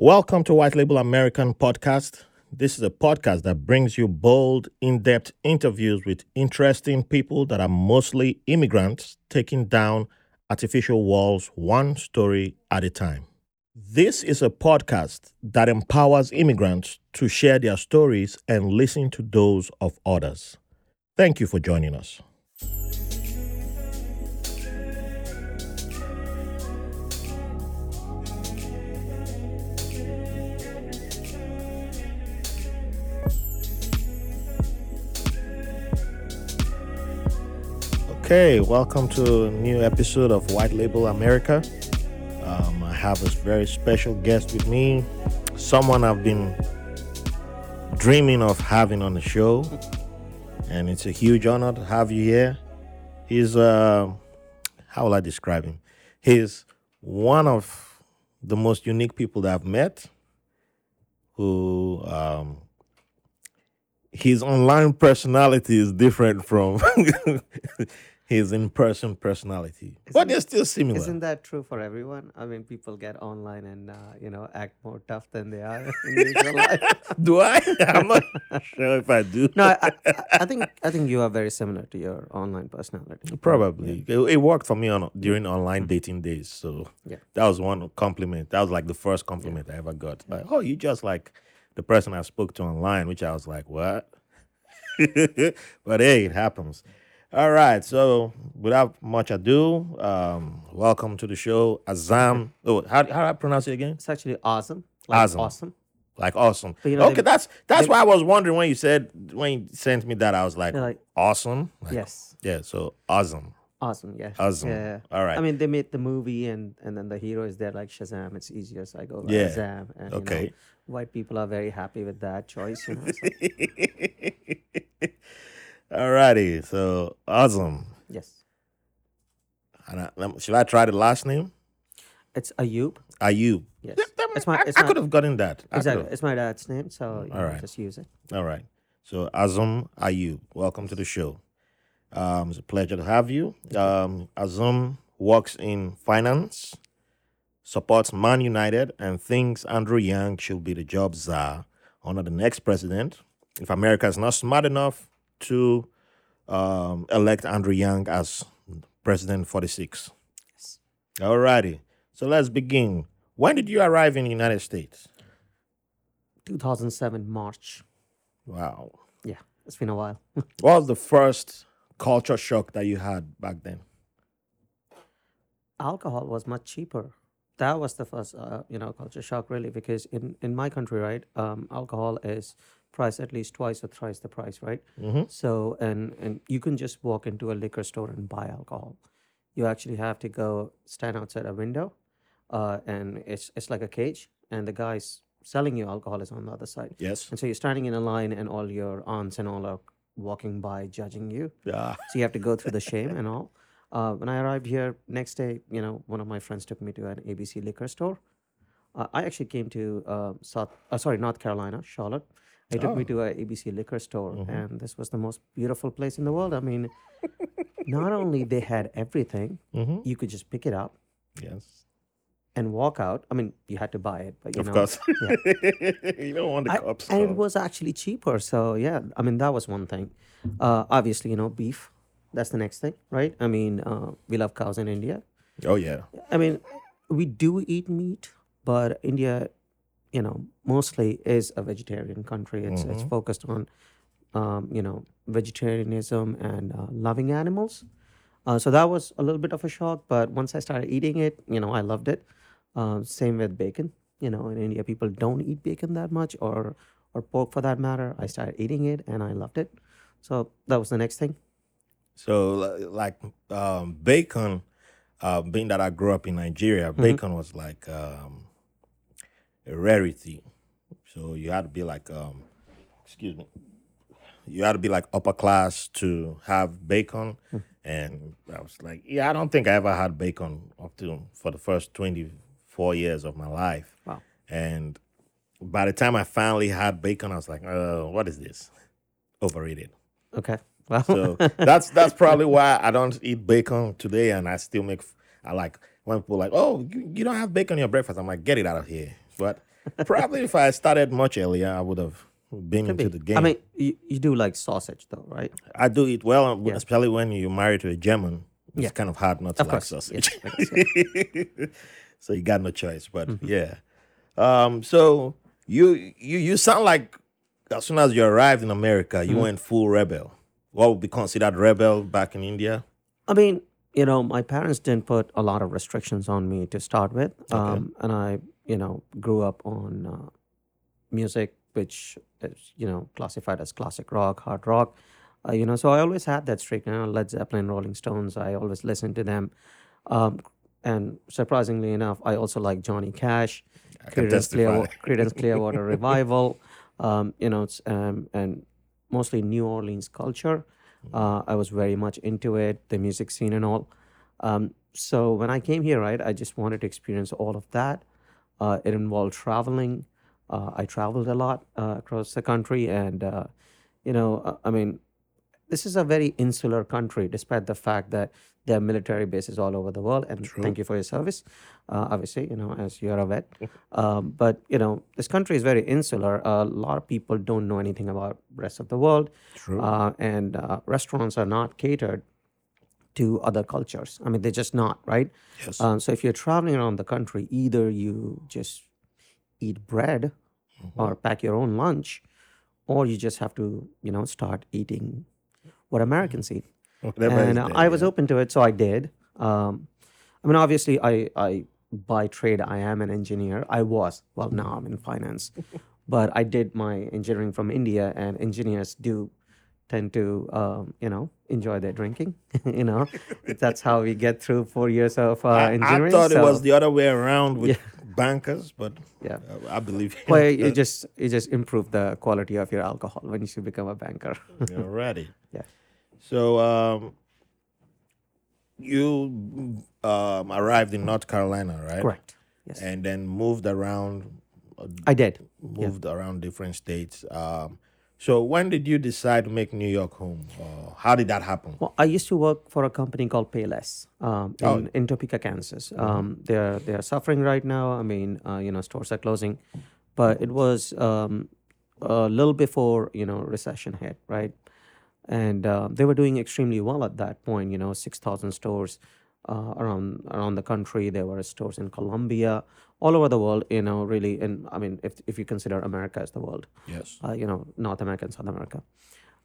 Welcome to White Label American Podcast. This is a podcast that brings you bold, in depth interviews with interesting people that are mostly immigrants taking down artificial walls one story at a time. This is a podcast that empowers immigrants to share their stories and listen to those of others. Thank you for joining us. Okay, welcome to a new episode of White Label America. Um, I have a very special guest with me, someone I've been dreaming of having on the show, and it's a huge honor to have you here. He's, uh, how will I describe him? He's one of the most unique people that I've met who um, his online personality is different from his in-person personality, but Isn't- they're still similar. Isn't that true for everyone? I mean, people get online and uh, you know act more tough than they are in usual life. do I? I'm not sure if I do. No, I, I, I think I think you are very similar to your online personality. Probably. It, it worked for me on during online dating days. So Yeah. that was one compliment. That was like the first compliment I ever got. Like, oh, you just like the person I spoke to online, which I was like, what? but hey, it happens. All right. So without much ado, um, welcome to the show, Azam. Oh, how, how do I pronounce it again? It's actually awesome. Like Awesome. awesome. Like awesome. But you know, okay, they- that's that's they- why I was wondering when you said when you sent me that I was like, They're like awesome. Like, yes, Yeah. So awesome. awesome. Yeah. Awesome. Yeah. All right. I mean, they made the movie and and then the hero is there like Shazam. It's easier, so I go by Yeah. Shazam. And, you know, Okay. white people are very happy with that choice. You know. so- Alrighty, so awesome. yes, And I, should I try the last name? it's Ayub. Ayub. Yes, Th- that- it's my. I, It's I my could have gotten that. Exactly. It's my dad's name, so you know, Alright. just use it. All right. So Azam Ayub, welcome to the show. Um, it's a pleasure to have you. Um, Azam works in finance, supports Man United, and thinks Andrew Yang should be the job czar under the next president if America is not smart enough to um, elect Andrew Yang as president 46. Yes. All righty. So let's begin. When did you arrive in the United States? 2007 March. Wow. Yeah, it's been a while. What was the first culture shock that you had back then? Alcohol was much cheaper. That was the first, uh, you know, culture shock really, because in in my country, right, um, alcohol is priced at least twice or thrice the price, right? Mm-hmm. So and and you can just walk into a liquor store and buy alcohol. You actually have to go stand outside a window, uh, and it's it's like a cage, and the guys selling you alcohol is on the other side. Yes. And so you're standing in a line, and all your aunts and all are walking by, judging you. Yeah. So you have to go through the shame and all. Uh, when I arrived here next day, you know, one of my friends took me to an ABC liquor store. Uh, I actually came to uh, South, uh, sorry, North Carolina, Charlotte. They took me Oh. to a ABC liquor store, Mhm. and this was the most beautiful place in the world. I mean, not only they had everything, Mm-hmm. you could just pick it up Yes. and walk out. I mean, you had to buy it, but you Of know, course. yeah. you don't want the I- cups. and so- it was actually cheaper. So yeah, I mean that was one thing. Uh, obviously, you know, beef. That's the next thing, right? I mean, uh, we love cows in India. Oh yeah. I mean, we do eat meat, but India, you know, mostly is a vegetarian country. It's it's Mhm. focused on, um, you know, vegetarianism and uh, loving animals. Uh, so that was a little bit of a shock, but once I started eating it, you know, I loved it. Uh, same with bacon. You know, in India, people don't eat bacon that much, or or pork for that matter. I started eating it, and I loved it. So that was the next thing. So like um, bacon, uh, being that I grew up in Nigeria, bacon was like um, a rarity. So you had to be like, um, excuse me, you had to be like upper class to have bacon. And I was like, yeah, I don't think I ever had bacon up to for the first twenty four years of my life. Wow. And by the time I finally had bacon, I was like, uh, what is this? Overrated. Okay. Well, So that's that's probably why I don't eat bacon today, and I still make. I like when people like, oh, you, you don't have bacon in your breakfast. I'm like, get it out of here. But Probably if I started much earlier, I would have been Could into be. the game. I mean, you, you do like sausage though, right? I do eat well, Yeah. especially when you're married to a German. It's Yeah. kind of hard not to like sausage. Yes, I guess, yeah. so you got no choice. But Mm-hmm. yeah. Um, so you you you sound like as soon as you arrived in America, Mm-hmm. you went full rebel. What would be considered rebel back in India? I mean, you know, my parents didn't put a lot of restrictions on me to start with, um, and I, you know, grew up on uh, music, which is, you know, classified as classic rock, hard rock. Uh, you know, so I always had that streak. You know, Led Zeppelin, Rolling Stones. I always listened to them, um, and surprisingly enough, I also like Johnny Cash, can Creedence, testify. Clearwater, Revival, um, you know, it's, um, and mostly New Orleans culture. Uh, I was very much into it, the music scene and all. Um, so when I came here, right, I just wanted to experience all of that. Uh, it involved traveling. Uh, I traveled a lot uh, across the country, and uh, you know, uh, I mean, this is a very insular country, despite the fact that there are military bases all over the world. And thank you for your service, uh, obviously, you know, as you're a vet. um, but you know, this country is very insular. a lot of people don't know anything about rest of the world, True. uh, and uh, restaurants are not catered to other cultures. I mean, they're just not right. Yes. Um, so if you're traveling around the country, either you just eat bread Mm-hmm. or pack your own lunch, or you just have to, you know, start eating what Americans eat. And uh, I was yeah. open to it, so I did. Um, I mean, obviously, I, I by trade I am an engineer. I was well now I'm in finance, but I did my engineering from India, and engineers do tend to um, you know enjoy their drinking. you know, that's how we get through four years of uh, I, I engineering. thought it was the other way around with bankers, but Yeah. uh, I believe you. well, you just you just improve the quality of your alcohol when you should become a banker. Alrighty. Yeah. So um, you um, arrived in North Carolina, right? Correct. Yes, And then moved around, I did. moved around different states. Um, so when did you decide to make New York home? Or how did that happen? Well, I used to work for a company called Payless um, in, Oh. in Topeka, Kansas. Um, they're they're suffering right now. I mean, uh, you know, stores are closing, but it was um, a little before you know recession hit, right? And uh, they were doing extremely well at that point. You know, six thousand stores uh, around around the country. There were stores in Colombia, all over the world. You know, really, and I mean, if if you consider America as the world Yes. uh, you know, North America and South America.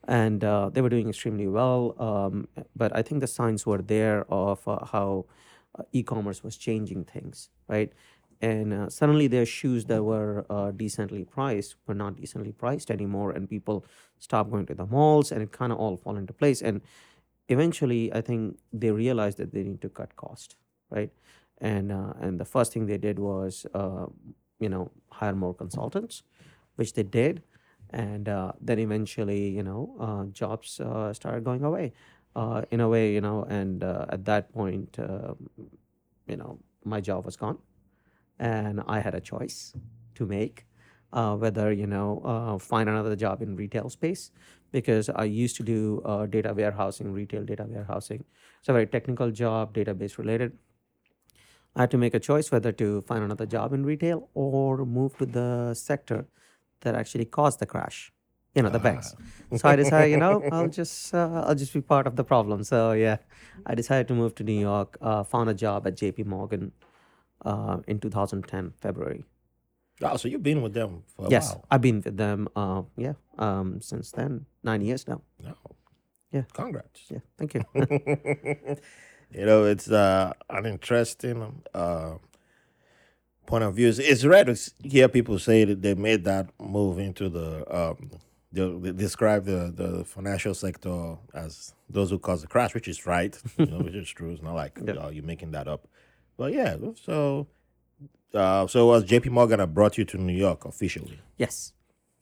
And uh, they were doing extremely well. Um, but I think the signs were there of uh, how uh, e commerce was changing things, right? And uh, suddenly their shoes that were uh, decently priced were not decently priced anymore. And people stopped going to the malls and it kind of all fall into place. And eventually, I think they realized that they need to cut cost, right? And, uh, and the first thing they did was, uh, you know, hire more consultants which they did, and uh, then eventually, you know, uh, jobs uh, started going away, uh, in a way, you know, and at that point, uh, you know, my job was gone, and I had a choice to make whether you know find another job in retail space because I used to do uh, data warehousing, retail data warehousing. It's a very technical job, database related. I had to make a choice whether to find another job in retail or move to the sector that actually caused the crash. You know, the banks. So I decided, you know, I'll just uh, I'll just be part of the problem. So yeah, I decided to move to New York. Uh, found a job at J.P. Morgan uh, in 2010 February. Oh, so you've been with them for a yes, while. I've been with them. Uh, yeah, um, since then, nine years now. No. Yeah. Congrats. Yeah, thank you. you know, it's uh, an interesting uh, point of view. It's, it's rare to hear people say that they made that move into the. Um, they, describe the, the financial sector as those who caused the crash, which is right, you know, which is true. It's not like Yeah. uh, you're making that up. But yeah, so uh, so was JP Morgan that brought you to New York officially, yes.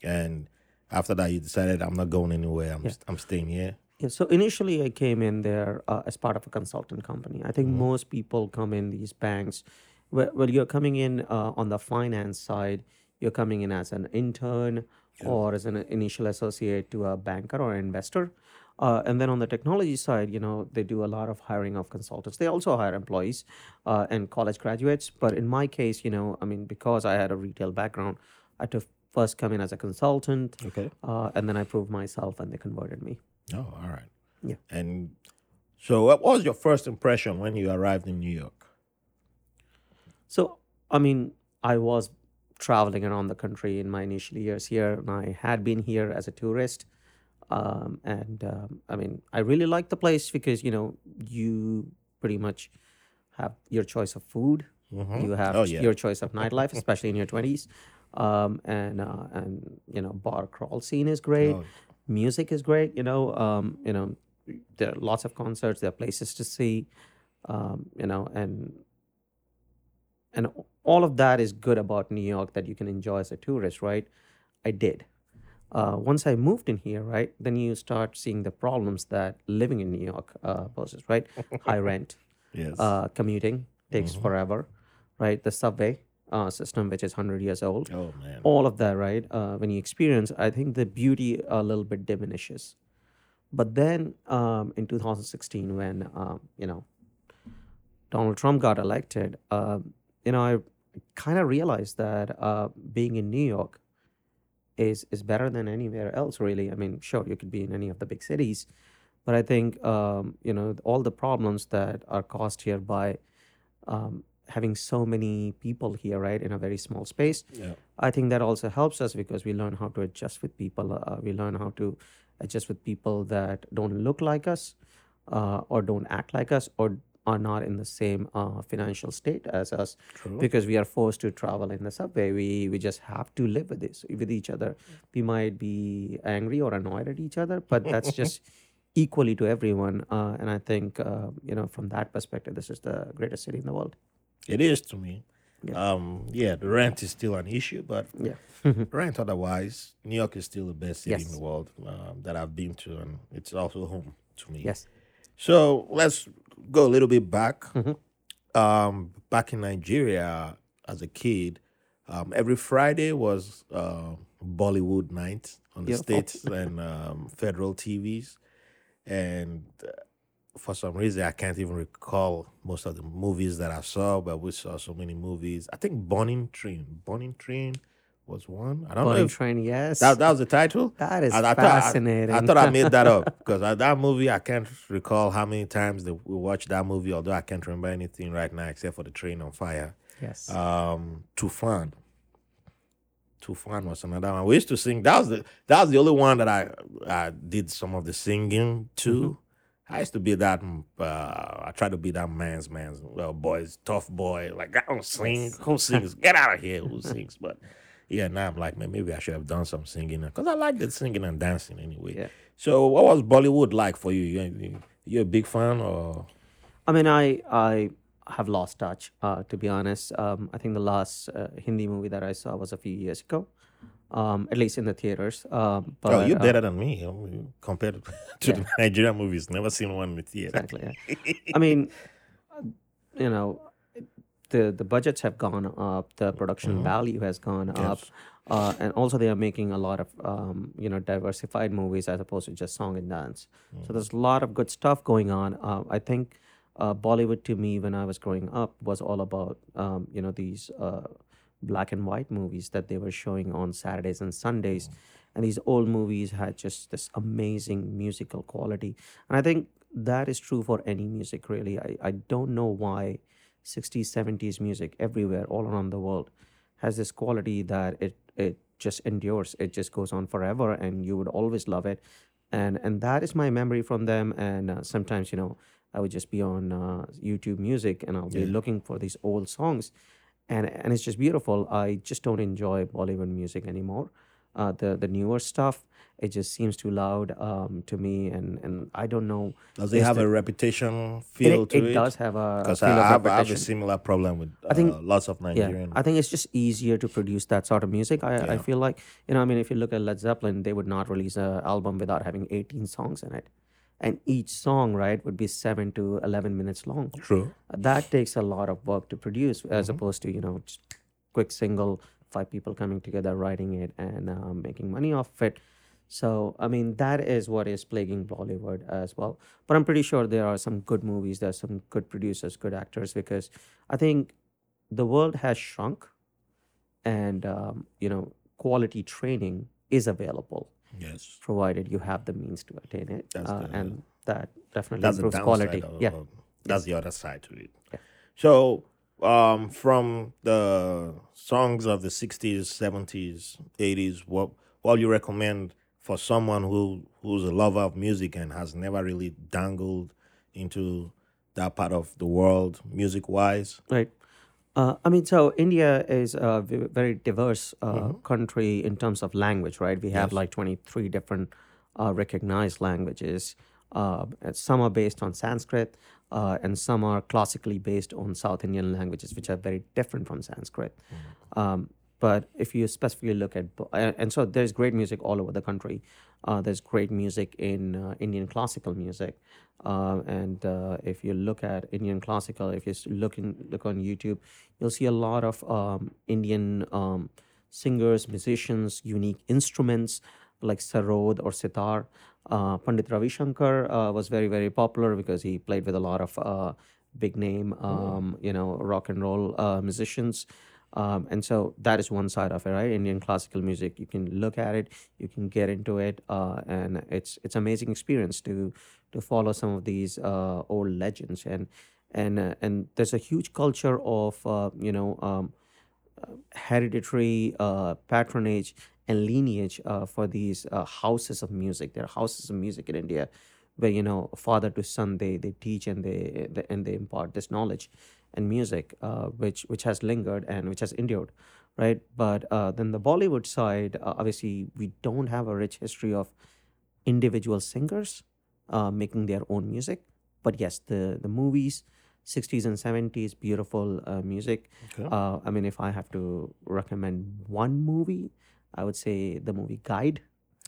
and after that you decided I'm not going anywhere. I'm Yeah. I'm staying here. Yeah, so initially I came in there uh, as part of a consultant company. I think most people come in these banks. Well, well you're coming in uh, on the finance side. You're coming in as an intern or as an initial associate to a banker or investor. Uh, and then on the technology side, you know, they do a lot of hiring of consultants. They also hire employees uh, and college graduates. But in my case, you know, I mean, because I had a retail background, I had to first come in as a consultant, Okay. uh, and then I proved myself, and they converted me. Oh, all right. Yeah. And so, what was your first impression when you arrived in New York? So, I mean, I was traveling around the country in my initial years here, and I had been here as a tourist. Um, and um, I mean, I really like the place because you know you pretty much have your choice of food, you have Oh, yeah. your choice of nightlife, especially in your twenties, um, and uh, and you know bar crawl scene is great, Oh. Music is great. You know, um, you know there are lots of concerts, there are places to see, um, you know, and and all of that is good about New York that you can enjoy as a tourist, right? I did. Uh, once I moved in here, right, then you start seeing the problems that living in New York uh, poses, right? High rent, Yes. uh, commuting takes forever, right? The subway uh, system, which is 100 years old, oh man. all of that, right? Uh, when you experience, I think the beauty a little bit diminishes. But then um, in 2016, when um, you know Donald Trump got elected, uh, you know, I kind of realized that uh, being in New York is is better than anywhere else. Really, I mean, sure, you could be in any of the big cities, but I think um, you know all the problems that are caused here by um, having so many people here, right, in a very small space. Yeah. I think that also helps us because we learn how to adjust with people. Uh, we learn how to adjust with people that don't look like us, uh, or don't act like us, or are not in the same uh, financial state as us. True. Because we are forced to travel in the subway, we we just have to live with this with each other. We might be angry or annoyed at each other, but that's just equally to everyone. Uh, and I think uh, you know from that perspective, this is the greatest city in the world. It is to me. Yeah. Um, yeah, the rent is still an issue, but Yeah. rent otherwise, New York is still the best city in the world um, that I've been to, and it's also home to me. Yes. So let's go a little bit back. Mhm. Um, back in Nigeria as a kid, um, every Friday was uh, Bollywood night on the Yeah. states and um, federal TVs, and uh, for some reason I can't even recall most of the movies that I saw, but we saw so many movies. I think Burning Train, Burning Train was one. I don't know Burning if Train, yes. that, that was the title. that is I, I thought, I- fascinating. I, thought I made that up because that movie I can't recall how many times that we watched that movie. Although I can't remember anything right now except for the train on fire. yes. Um, Tufan. Tufan was another one. We used to sing. That was the that was the only one that I I did some of the singing to. I used to be that. mm, Uh, I tried to be that man's man's well boys tough boy. Like I don't sing. Who sings? Get out of here. Who sings? But yeah, now I'm like, man, maybe I should have done some singing because I like the singing and dancing anyway. Yeah. So, what was Bollywood like for you? You you, you a big fan or? I mean, I I have lost touch. Uh, to be honest, um, I think the last uh, Hindi movie that I saw was a few years ago, um, at least in the theaters. Um, but oh, you're uh, better than me compared to the Nigerian movies. Never seen one in the theater. exactly. yeah. I mean, uh, you know, the the budgets have gone up, the production value has gone up, uh, and also they are making a lot of um, you know diversified movies as opposed to just song and dance. So there's a lot of good stuff going on. Uh, I think uh, Bollywood to me when I was growing up was all about um, you know these uh, black and white movies that they were showing on Saturdays and Sundays. And these old movies had just this amazing musical quality. And I think that is true for any music, really. I, I don't know why 60s, 70s music everywhere, all around the world, has this quality that it, it just endures. It just goes on forever and you would always love it. And, and that is my memory from them. And uh, sometimes, you know, I would just be on uh, YouTube music and I'll be looking for these old songs and and it's just beautiful. I just don't enjoy Bollywood music anymore. Uh, the the newer stuff, it just seems too loud um, to me, and and I don't know. Does it have the- a reputation It, feel to it it? does have a Because I, have, I have a similar problem with uh, I think- lots of Nigerian. Yeah. I think it's just easier to produce that sort of music. I, I feel like you know, I mean, if you look at Led Zeppelin, they would not release an album without having 18 songs in it, and each song, right, would be seven to 11 minutes long. True. that takes a lot of work to produce as Mm-hmm. opposed to you know quick single five people coming together writing it and uh, making money off it So, I mean, that is what is plaguing Bollywood as well. But I'm pretty sure there are some good movies, there's some good producers, good actors, because I think the world has shrunk and, um, you know, quality training is available, Yes. provided you have the means to attain it. Uh, the- and that definitely That's improves quality. Of, yeah. of- that's the other side to it. Yeah. So, um, from the songs of the '60s, '70s, '80s, what what you recommend for someone who who's a lover of music and has never really dangled into that part of the world, music wise? Right. Uh, I mean, so India is a v- very diverse uh, country in terms of language, right? We have Yes. like 23 different uh, recognized languages. Uh, some are based on Sanskrit, uh, and some are classically based on South Indian languages, which are very different from Sanskrit. Um, but if you specifically look at, and so there's great music all over the country. Uh, there's great music in uh, Indian classical music, uh, and uh, if you look at Indian classical, if you look in look on YouTube, you'll see a lot of um, Indian um, singers, musicians, unique instruments like sarod or sitar. Uh, Pandit Ravi Shankar uh, was very very popular because he played with a lot of uh, big name, um, you know, rock and roll uh, musicians. Um, and so that is one side of it, right? Indian classical music. You can look at it, you can get into it, uh, and it's it's amazing experience to to follow some of these uh, old legends. And and uh, and there's a huge culture of uh, you know um, hereditary uh, patronage and lineage uh, for these uh, houses of music. There are houses of music in India where you know father to son they they teach and they, they and they impart this knowledge and music uh, which which has lingered and which has endured right? But uh, then the bollywood side uh, obviously we don't have a rich history of individual singers uh, making their own music. But yes the the movies 60s and 70s beautiful uh, music. Okay. uh, i mean if i have to recommend one movie i would say the movie guide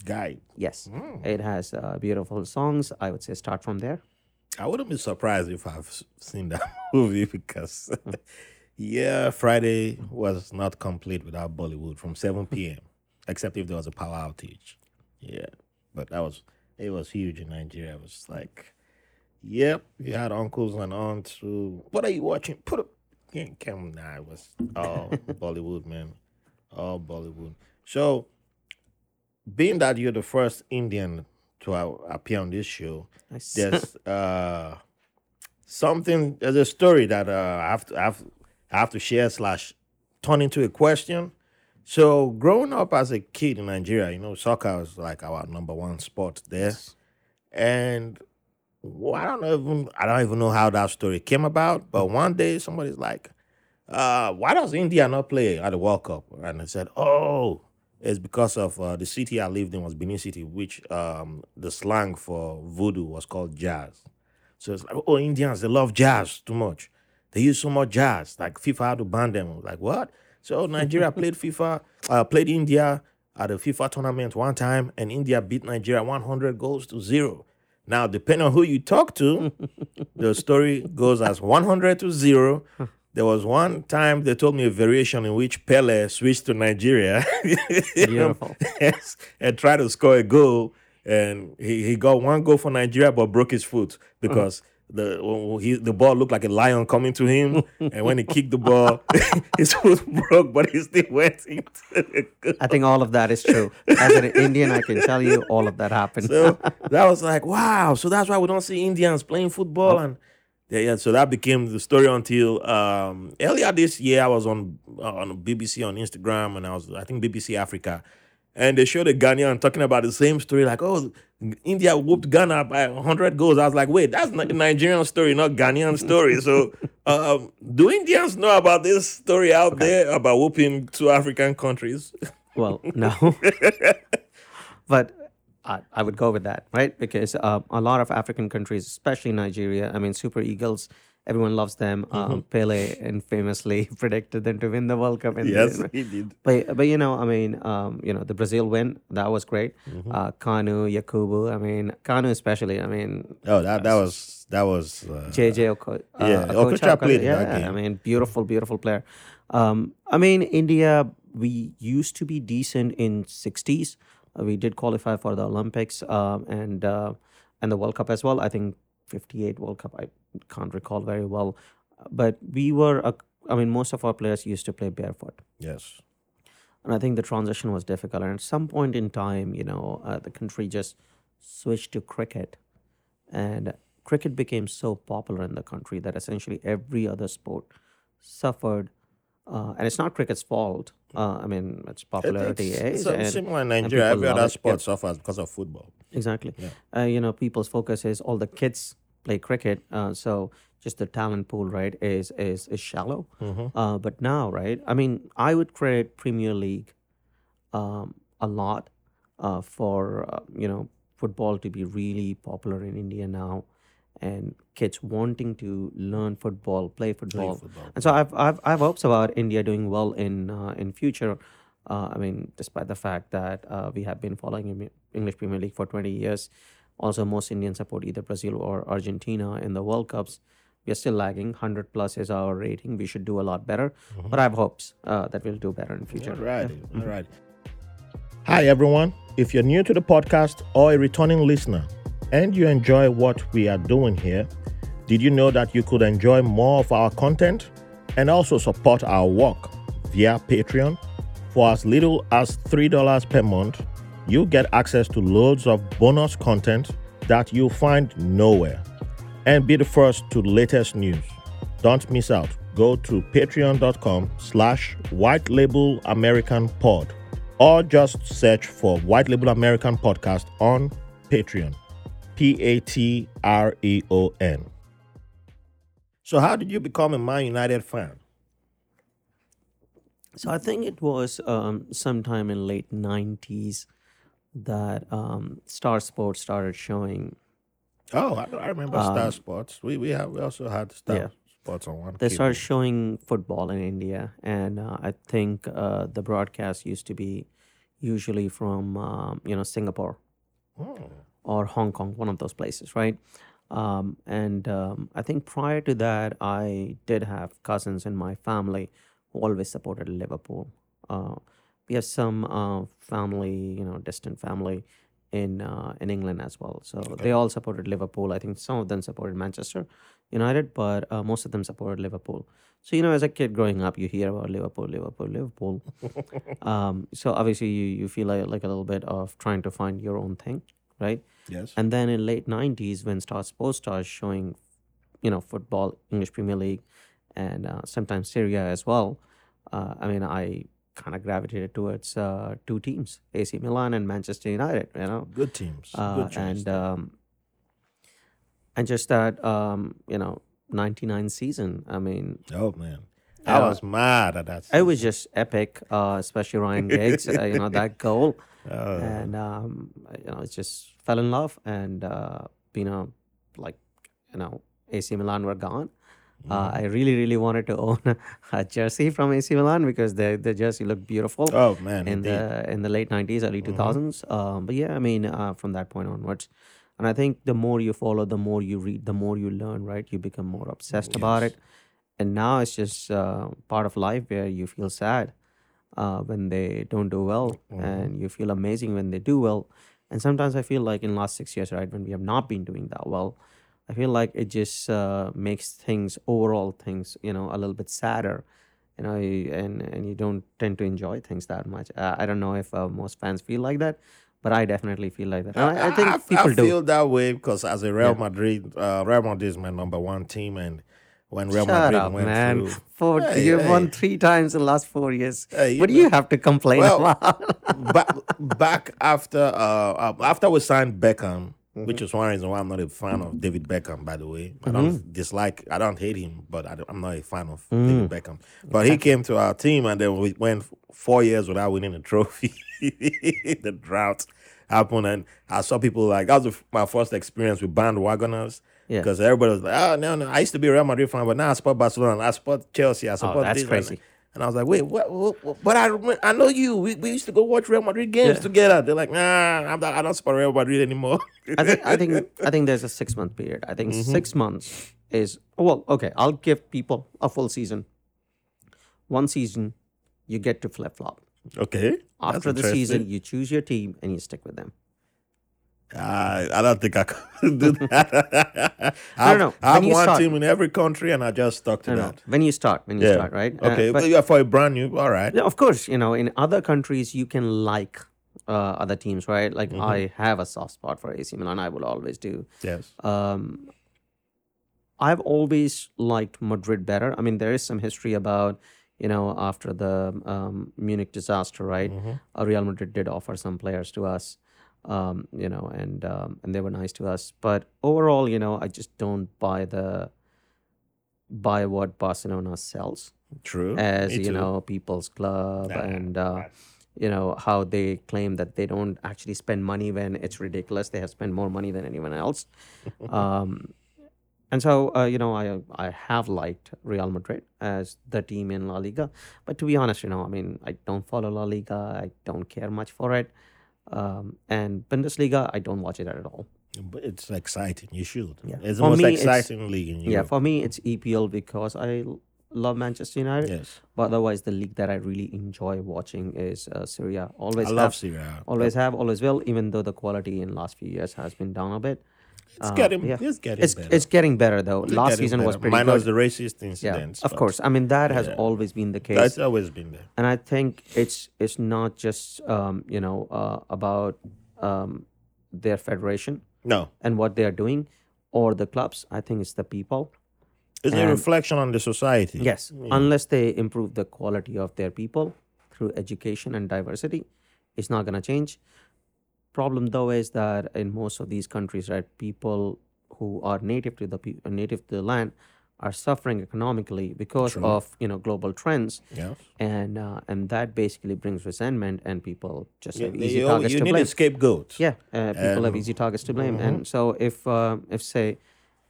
Guy. yes Mm. it has uh, beautiful songs i would say start from there I wouldn't be surprised if I've seen that movie because, yeah, Friday was not complete without Bollywood from 7 p.m., except if there was a power outage. Yeah, but that was, it was huge in Nigeria. It was like, yep, you had uncles and aunts who, what are you watching? Put up, can't come now. It was all Bollywood, man. All Bollywood. So, being that you're the first Indian to uh, appear on this show, Nice. there's uh something there's a story that uh I have to I have, I have to share slash turn into a question. So growing up as a kid in Nigeria, you know, soccer was like our number one sport there. And well, I don't even I don't even know how that story came about, but one day somebody's like, uh, why does India not play at the World Cup? And I said, Oh, it's because of uh, the city I lived in was Benin City, which um, the slang for voodoo was called jazz. So it's like, oh, Indians, they love jazz too much. They use so much jazz. Like FIFA had to ban them. Like, what? So Nigeria played FIFA, uh, played India at a FIFA tournament one time, and India beat Nigeria 100 goals to zero. Now, depending on who you talk to, the story goes as 100 to zero. There was one time they told me a variation in which Pele switched to Nigeria and tried to score a goal. And he, he got one goal for Nigeria, but broke his foot because the when he, the ball looked like a lion coming to him. and when he kicked the ball, his foot broke, but he still went into the goal. I think all of that is true. As an Indian, I can tell you all of that happened. So that was like, wow. So that's why we don't see Indians playing football. Oh. And yeah, yeah. So that became the story until um, earlier this year. I was on uh, on BBC on Instagram, and I was I think BBC Africa, and they showed a Ghanaian talking about the same story, like, oh, India whooped Ghana by hundred goals. I was like, wait, that's not the Nigerian story, not Ghanaian story. So, um, do Indians know about this story out there about whooping two African countries? well, no. but I, I would go with that, right? Because uh, a lot of African countries, especially Nigeria, I mean, Super Eagles, everyone loves them. Mm-hmm. Um, Pele infamously predicted them to win the World Cup. Yes, they- he did. But, but you know, I mean, um, you know, the Brazil win that was great. Mm-hmm. Uh, Kanu, Yakubu, I mean, Kanu especially. I mean, Oh, that that was that was uh, JJ Oko, uh, Yeah, Okocha, Okocha played yeah, that game. I mean, beautiful, beautiful player. Um, I mean, India, we used to be decent in 60s, Uh, we did qualify for the Olympics um, and uh, and the World Cup as well. I think 58 World Cup. I can't recall very well, but we were. A, I mean, most of our players used to play barefoot. Yes. And I think the transition was difficult. And at some point in time, you know, uh, the country just switched to cricket. And cricket became so popular in the country that essentially every other sport suffered. Uh, and it's not cricket's fault. Uh, I mean, its popularity It's, it's and- similar in Nigeria. Every other sport suffers because of football. Exactly. Yeah. Uh, you know, people's focus is all the kids play cricket, uh, so just the talent pool, right, is is is shallow. Uh, but now, right, I mean, I would credit Premier League um, a lot uh, for uh, you know football to be really popular in India now, and kids wanting to learn football, play football. football, And so I've I've I've hopes about India doing well in uh, in future. Uh, I mean, despite the fact that uh, we have been following English Premier League for 20 years, also most Indians support either Brazil or Argentina in the World Cups. We are still lagging. 100 plus is our rating. We should do a lot better. But I have hopes uh, that we'll do better in future. All right. All right. Hi, everyone. If you're new to the podcast or a returning listener and you enjoy what we are doing here, did you know that you could enjoy more of our content and also support our work via Patreon? For as little as $3 per month, you get access to loads of bonus content that you'll find nowhere and be the first to latest news. Don't miss out. Go to patreon.com slash white label American pod or just search for White Label American Podcast on Patreon. P A T R E O N. So, how did you become a Man United fan? So I think it was um, sometime in late 90s that um, Star Sports started showing Oh, I, I remember Star Sports. We we have we also had Star Um, Yeah. Sports on one. they cable. started showing football in India, and uh, I think uh, the broadcast used to be usually from um, you know Singapore Oh, or Hong Kong, one of those places, right? Um, and um, I think prior to that, I did have cousins in my family who always supported Liverpool. Uh, we have some uh, family, you know, distant family in uh, in England as well. So they all supported Liverpool. I think some of them supported Manchester United, but uh, most of them supported Liverpool. So you know, as a kid growing up, you hear about Liverpool, Liverpool, Liverpool. um, so obviously, you you feel like like a little bit of trying to find your own thing, right? yes. And then in late '90s, when Star Sports started showing, you know, football, English Premier League, and uh, sometimes Serie A as well, uh, I mean, I kind of gravitated towards uh, two teams, AC Milan and Manchester United. You know, Good teams. uh, Good and um, and just that um, you know, '99 season. I mean, oh man, I was mad at that. it was just epic, uh, especially Ryan Giggs. uh, you know that goal, Oh. and um, you know, it just fell in love, and uh, you know, like you know, AC Milan were gone. Uh, Mm-hmm. I really, really wanted to own a jersey from AC Milan because the the jersey looked beautiful Oh man, in indeed. the in the late nineties, early 2000s Um, but yeah, I mean, uh, from that point onwards, and I think the more you follow, the more you read, the more you learn. Right, you become more obsessed about it, and now it's just uh, part of life where you feel sad uh, when they don't do well, and you feel amazing when they do well. And sometimes I feel like in last six years, right, when we have not been doing that well, I feel like it just uh, makes things overall things you know a little bit sadder, you know, and and you don't tend to enjoy things that much. Uh, I don't know if uh, most fans feel like that, but I definitely feel like that. I, I think I, people I do. feel that way because as a Real Madrid, uh, Real Madrid is my number one team, and when Real Shut Madrid up, went man! through, Four, Hey, you've won three times in the last four years. Hey, what do you have to complain Well, about? back back after uh, uh after we signed Beckham, Mm-hmm. which is one reason why I'm not a fan of David Beckham. By the way, I don't Mm-hmm. dislike, I don't hate him, but I, am not a fan of Mm. David Beckham. But he came to our team, and then we went four years without winning a trophy. the drought happened, and I saw people like that was my first experience with bandwagoners. Yeah. Because everybody was like, oh, no, no. I used to be a Real Madrid fan, but now I support Barcelona. I support Chelsea. I support Oh, that's this, crazy. and I was like, wait, what? what, what- but I I know you. We, we used to go watch Real Madrid games Yeah. together. They're like, nah, I'm not, I don't support Real Madrid anymore. I think I think I think there's a six month period. I think Mm-hmm. six months is well, okay. I'll give people a full season. One season, you get to flip flop. Okay. After the season, you choose your team and you stick with them. I, I don't think I could do that. I don't know. I have When one start- team in every country, and I just stuck to No, no. that. When you start, when you Yeah. start, right? Uh, Okay, but- but yeah, for a brand new, all right. Of course, you know, in other countries you can like uh, other teams, right? Like Mm-hmm. I have a soft spot for AC Milan. I will always do. Yes. Um, I've always liked Madrid better. I mean, there is some history about you know after the um, Munich disaster, right? Mm-hmm. Uh, Real Madrid did offer some players to us, um, you know, and um, and they were nice to us. But overall, you know, I just don't buy the buy what Barcelona sells True. as you know people's club Nah, and uh, you know how they claim that they don't actually spend money when it's ridiculous. They have spent more money than anyone else. Um, and so uh, you know I I have liked Real Madrid as the team in La Liga. But to be honest you know I mean I don't follow La Liga. I don't care much for it um, and Bundesliga I don't watch it at all But it's exciting. You should. Yeah. It's the For most me, it's- exciting league in yeah for me it's EPL because I love Manchester United yes. But otherwise, the league that I really enjoy watching is uh, Serie A. Always I have, love Serie A. always have, always will. Even though the quality in last few years has been down a bit, It's Uh, getting. yeah. It's getting it's better. it's getting better though. It's last season was pretty Minus good. the racist yeah, incidents. of but course. I mean that has Yeah. always been the case. That's always been there. and I think it's it's not just um, you know uh, about um, their federation No, and what they are doing, or the clubs. I think it's the people. it's a reflection on the society. Yes, unless they improve the quality of their people through education and diversity, it's not going to change. Problem though is that in most of these countries, right, people who are native to the pe- uh, native to the land are suffering economically because True. of you know global trends, Yeah. and uh, and that basically brings resentment, and people just You, have easy targets you to need blame. a scapegoat. Yeah, uh, people have And- easy targets to blame, and so if uh, if say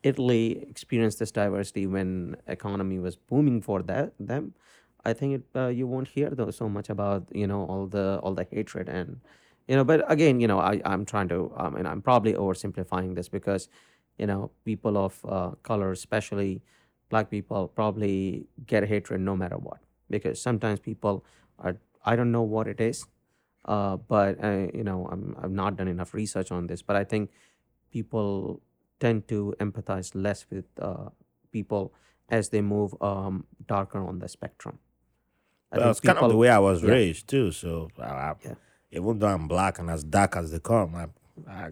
Italy experienced this diversity when economy was booming for that them, I think it, uh, you won't hear though so much about you know all the all the hatred and you know. But again, you know, I I'm trying to um, and I'm probably oversimplifying this because you know people of uh, color, especially black people, probably get hatred no matter what because sometimes people are I don't know what it is uh, but uh, you know I'm, i've not done enough research on this but i think people tend to empathize less with uh, people as they move um, darker on the spectrum I Well, think it's kind of the way I was yeah. raised too. So, I, I, Yeah. Even though I'm black and as dark as they come, I, I,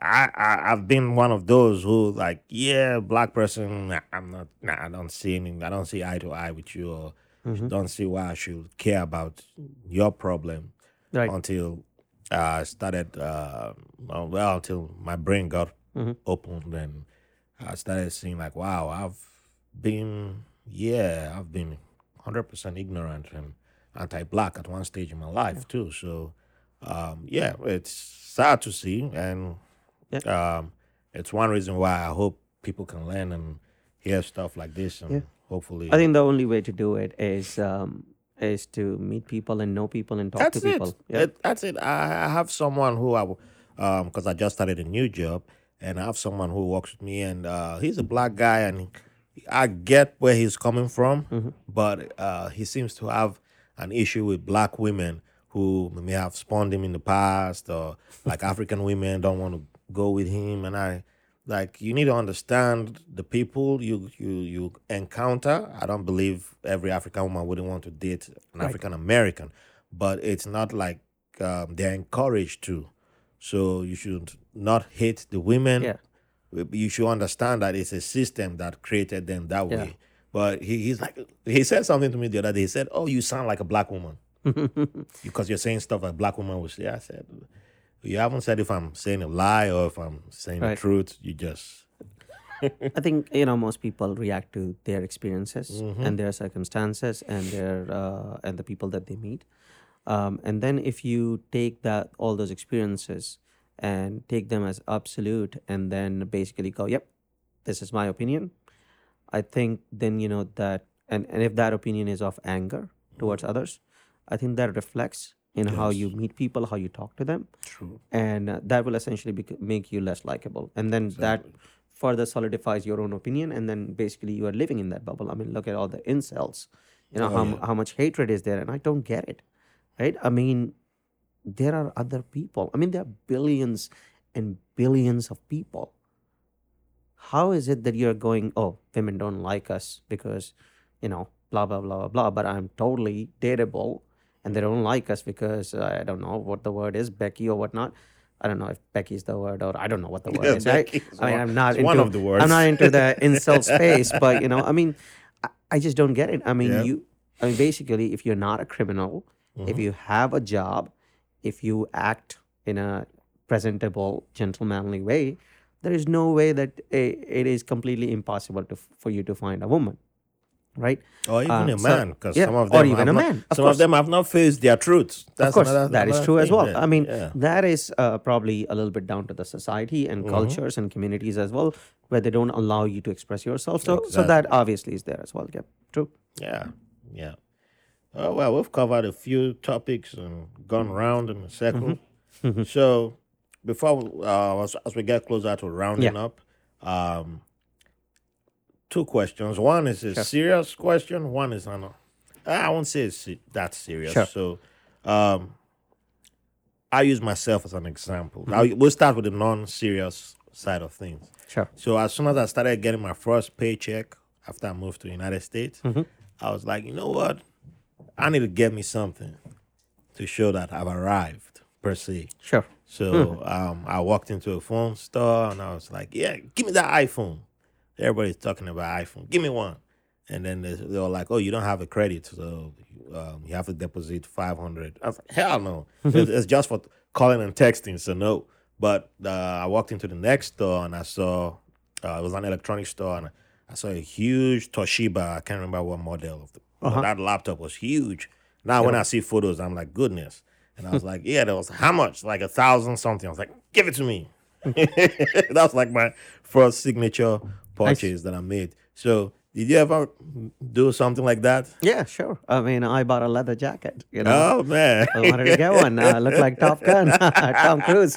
I, I, I've been one of those who like, yeah, black person. nah, I'm not. Nah, I don't see any. I don't see eye to eye with you, or Mm-hmm. don't see why I should care about your problem right until uh, I started. Uh, well, until my brain got Mhm. opened and I started seeing like, wow, I've been, yeah, I've been hundred percent ignorant and anti-black at one stage in my life too. So, um, yeah, it's sad to see, and um, it's one reason why I hope people can learn and hear stuff like this, and Yeah. hopefully, i think the only way to do it is um, is to meet people and know people and talk that's to people it. yeah It- That's it. I, I have someone who I, um, because I just started a new job, and I have someone who works with me, and uh, he's a black guy, and I get where he's coming from, Mm-hmm. but uh, he seems to have an issue with black women who may have spawned him in the past, or like African women don't want to go with him, and I. Like you need to understand the people you you you encounter. I don't believe every African woman wouldn't want to date an African American, but it's not like um, they're encouraged to. So you should not hate the women. Yeah. You should understand that it's a system that created them that Yeah. way. But he, he's like he said something to me the other day. He said, "Oh, you sound like a black woman because you're saying stuff like black woman would say." I said, "You haven't said if I'm saying a lie or if I'm saying the truth. You just I think you know most people react to their experiences Mm-hmm. and their circumstances and their uh, and the people that they meet, um, and then if you take that all those experiences and take them as absolute, and then basically go, "Yep, this is my opinion," I think then you know that, and and if that opinion is of anger towards others, I think that reflects in how you meet people, how you talk to them, true. and uh, that will essentially bec- make you less likable and then that further solidifies your own opinion and then basically you are living in that bubble i mean look at all the incels you know Oh, how, yeah. how much hatred is there and i don't get it right? I mean, there are other people. I mean, there are billions and billions of people. How is it that you're going, oh, women don't like us because, you know, blah, blah, blah, blah, blah, but I'm totally dateable and they don't like us because uh, I don't know what the word is, Becky or whatnot. I don't know if Becky is the word or I don't know what the word Yeah, is. Right? Becky is I mean, one- I'm not into, one of the words. I'm not into the incel space, but you know, I mean, I, I just don't get it. I mean, Yeah. you, I mean, basically, if you're not a criminal, Mm-hmm. if you have a job, if you act in a presentable, gentlemanly way, there is no way that it is completely impossible to, for you to find a woman, right? Or even Uh, a man, because yeah, some of them, or even have a not- man, of some course. of them have not faced their truths. That's of course, another- that is another true as well. there. I mean, Yeah. that is uh, probably a little bit down to the society and cultures and communities as well, where they don't allow you to express yourself. So, so that obviously is there as well. Yep, true. Yeah, yeah. Oh well, we've covered a few topics and gone round in a 2nd Mm-hmm. So before uh, as, as we get closer to rounding Yeah. up, um, two questions. One is a serious question. One is an I won't say it's that serious. Sure. So, um, I use myself as an example. Mm-hmm. Now we'll start with the non-serious side of things. Sure. So as soon as I started getting my first paycheck after I moved to the United States, Mm-hmm. I was like, you know what? I need to get me something to show that I've arrived per se. Sure. So Hmm. um, I walked into a phone store and I was like, yeah, give me that iPhone. Everybody's talking about iPhone. Give me one. And then they, they were like, oh, you don't have a credit, so um, you have to deposit 500. I was like, hell no. it's, it's just for calling and texting, so no. But uh, I walked into the next store and I saw, uh, it was an electronics store, and I saw a huge Toshiba. I can't remember what model of the, but that laptop was huge. Now, when I see photos, I'm like, goodness. And I was like, yeah, that was how much? Like a thousand something. I was like, give it to me. that was like my first signature purchase that I made. So, did you ever do something like that? Yeah, sure. I mean, I bought a leather jacket. You know, Oh man, I wanted to get one. Uh, looked like Top Gun, Tom Cruise.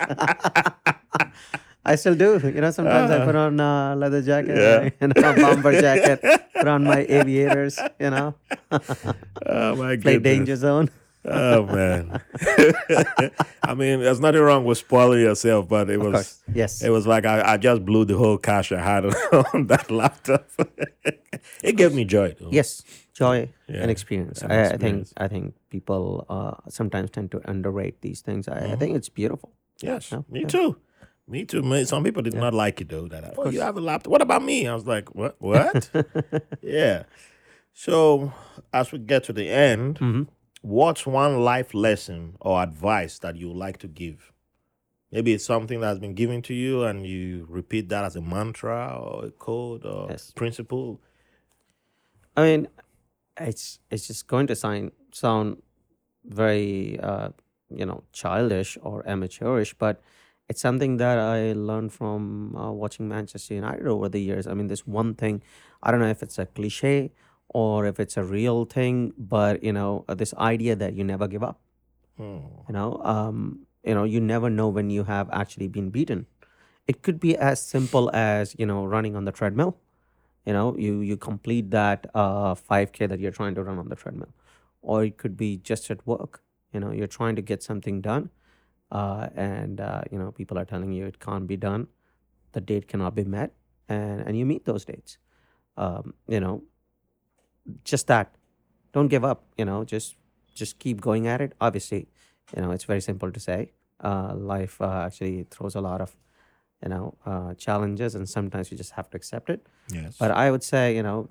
I still do. You know, sometimes I put on a leather jacket, Yeah. you know, bomber jacket, put on my aviators, you know, oh my play danger zone. Oh man. I mean, there's nothing wrong with spoiling yourself, but it was course. Yes. it was like I, I just blew the whole cash I had on that laptop. it gave me joy. Though. Yes, joy Yeah, and experience. and I, I think I think people uh, sometimes tend to underrate these things. I, I think it's beautiful. Yes, No, me too. Me too. Me- Some people did not like it though. That oh, you have a laptop. What about me? I was like, what? What? yeah. So as we get to the end, Mm-hmm. What's one life lesson or advice that you would like to give? Maybe it's something that's been given to you and you repeat that as a mantra or a code or Yes. principle. I mean, it's it's just going to sound sound very uh, you know childish or amateurish, but it's something that I learned from uh, watching Manchester United over the years. I mean, this one thing, I don't know if it's a cliche or if it's a real thing, but you know, uh, this idea that you never give up. You know, um, you know, you never know when you have actually been beaten. It could be as simple as you know running on the treadmill. You know you you complete that uh 5k that you're trying to run on the treadmill. Or it could be just at work. You know you're trying to get something done uh and uh, you know people are telling you it can't be done. The date cannot be met and and you meet those dates. Um you know just that don't give up you know just just keep going at it obviously you know it's very simple to say uh life uh, actually throws a lot of you know uh, challenges and sometimes you just have to accept it Yes. but I would say, you know,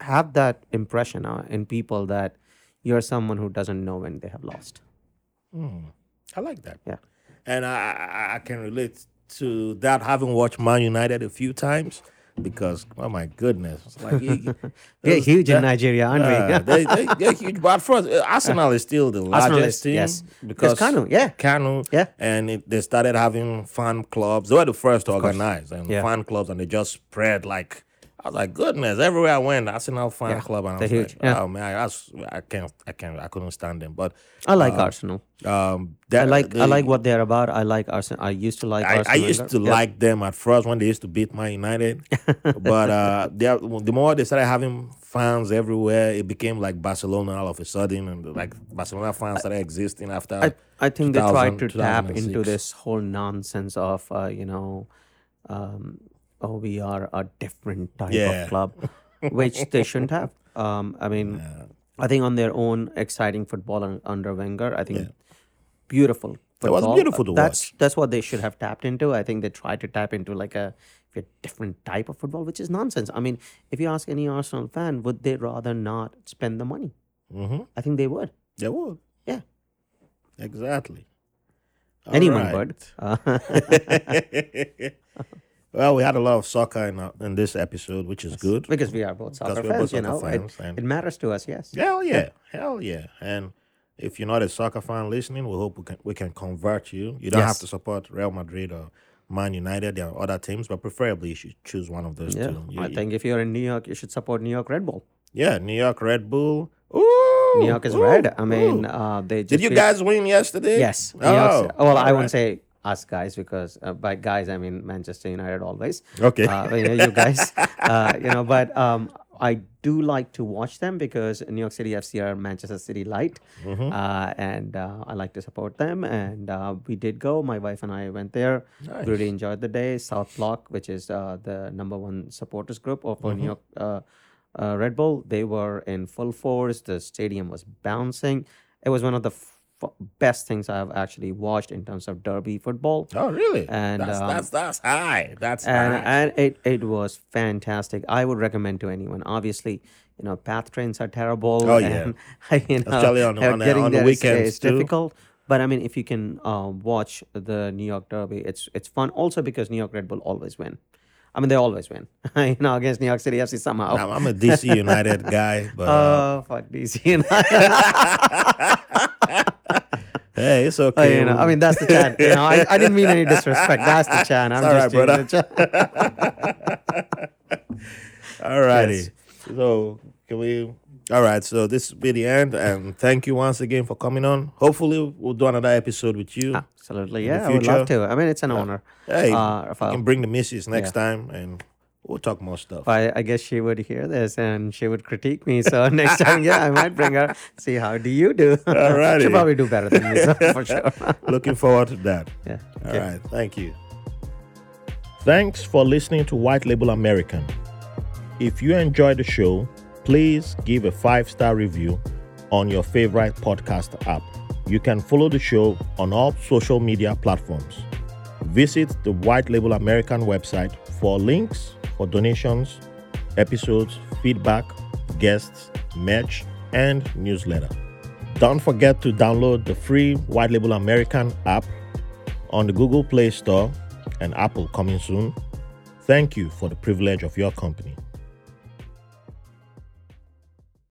have that impression uh, in people that you're someone who doesn't know when they have lost. I like that. Yeah. And I, I can relate to that having watched Man United a few times because, oh my goodness. It's like, you- those- huge in Nigeria, aren't we? They, they, they're huge. But for us, uh, Arsenal is still the largest Arsenal is- team. yes. Because Because Kanu, yeah. Kanu, Yeah. And it, they started having fan clubs. They were the first to organize and Yeah. fan clubs, and they just spread like I was like, goodness, everywhere I went, i Arsenal fan Yeah, club, and I was huge, like, yeah. oh man, that's I can't, I can't, I couldn't stand them. But I like Arsenal. um, I like I like what they're about. I like Arsenal. I used to like I, I used to like them at first when they used to beat Man United, but uh, they are, the more they started having fans everywhere, it became like Barcelona all of a sudden, and like Barcelona fans started existing after. I, I think they tried to tap into this whole nonsense of uh, you know, um, oh we are a different type Yeah. of club, which they shouldn't have. Um, I mean, I think on their own exciting football un- under Wenger. I think beautiful. It was beautiful to that's that's what they should have tapped into. I think they tried to tap into like a, a different type of football, which is nonsense. I mean, if you ask any Arsenal fan, would they rather not spend the money? hmm I think they would. They would Yeah, exactly. anyone Alright. would. Uh, well, we had a lot of soccer in, our, in this episode, which is good. because we are both soccer we're both fans, you know, it, it matters to us. Yes. Hell yeah, hell yeah. And if you're not a soccer fan listening, we hope we can we can convert you. You don't have to support Real Madrid or Man United. There are other teams, but preferably you should choose one of those Yeah, two. You- I think if you're in New York, you should support New York Red Bull. yeah, New York Red Bull. Ooh, New York is ooh, red. I mean, uh, they just did you guys win yesterday? Yes. New Oh, York's- well, I all wouldn't say us guys because uh, by guys I mean Manchester United always. Okay. Uh, you, know, you guys, uh, you know, but um, I do like to watch them because New York City FC are Manchester City light, Mm-hmm. uh, and uh, I like to support them. And uh, we did go. My wife and I went there. Nice. Really enjoyed the day. South Block, which is uh, the number one supporters group of Mm-hmm. New York uh, uh, Red Bull, they were in full force. The stadium was bouncing. It was one of the f- best things I've actually watched in terms of derby football. Oh, really? And, that's, um, that's that's high. That's and high. and it, it was fantastic. I would recommend to anyone. Obviously, you know, path trains are terrible. Oh, yeah. and, you know, Especially on the- uh, on the- getting on the there is- weekends, is too. difficult. But I mean, if you can uh, watch the New York Derby, it's it's fun. Also because New York Red Bull always win. I mean, they always win. you know, against New York City FC somehow. I'm, I'm a DC United guy, but uh, Oh fuck DC United. Hey, it's Oh, okay. you know, I mean, that's the chant. You know, I, I didn't mean any disrespect. That's the chant. I'm It's all just right, chant. Alrighty. Yes. So can we? All right. So this will be the end, and thank you once again for coming on. Hopefully, we'll do another episode with you. Absolutely, yeah, I would love to. I mean, it's an honor. Hey, uh, you can bring the missus next Yeah. time, and we'll talk more stuff. I, I guess she would hear this and she would critique me. So next time, yeah, I might bring her. See how do you do? Alrighty. She'll probably do better than me, so for sure. Looking forward to that. yeah. All okay. right. Thank you. Thanks for listening to White Label American. If you enjoyed the show, please give a five star review on your favorite podcast app. You can follow the show on all social media platforms. Visit the White Label American website for links for donations, episodes, feedback, guests, merch, and newsletter. Don't forget to download the free White Label American app on the Google Play Store and Apple coming soon. Thank you for the privilege of your company.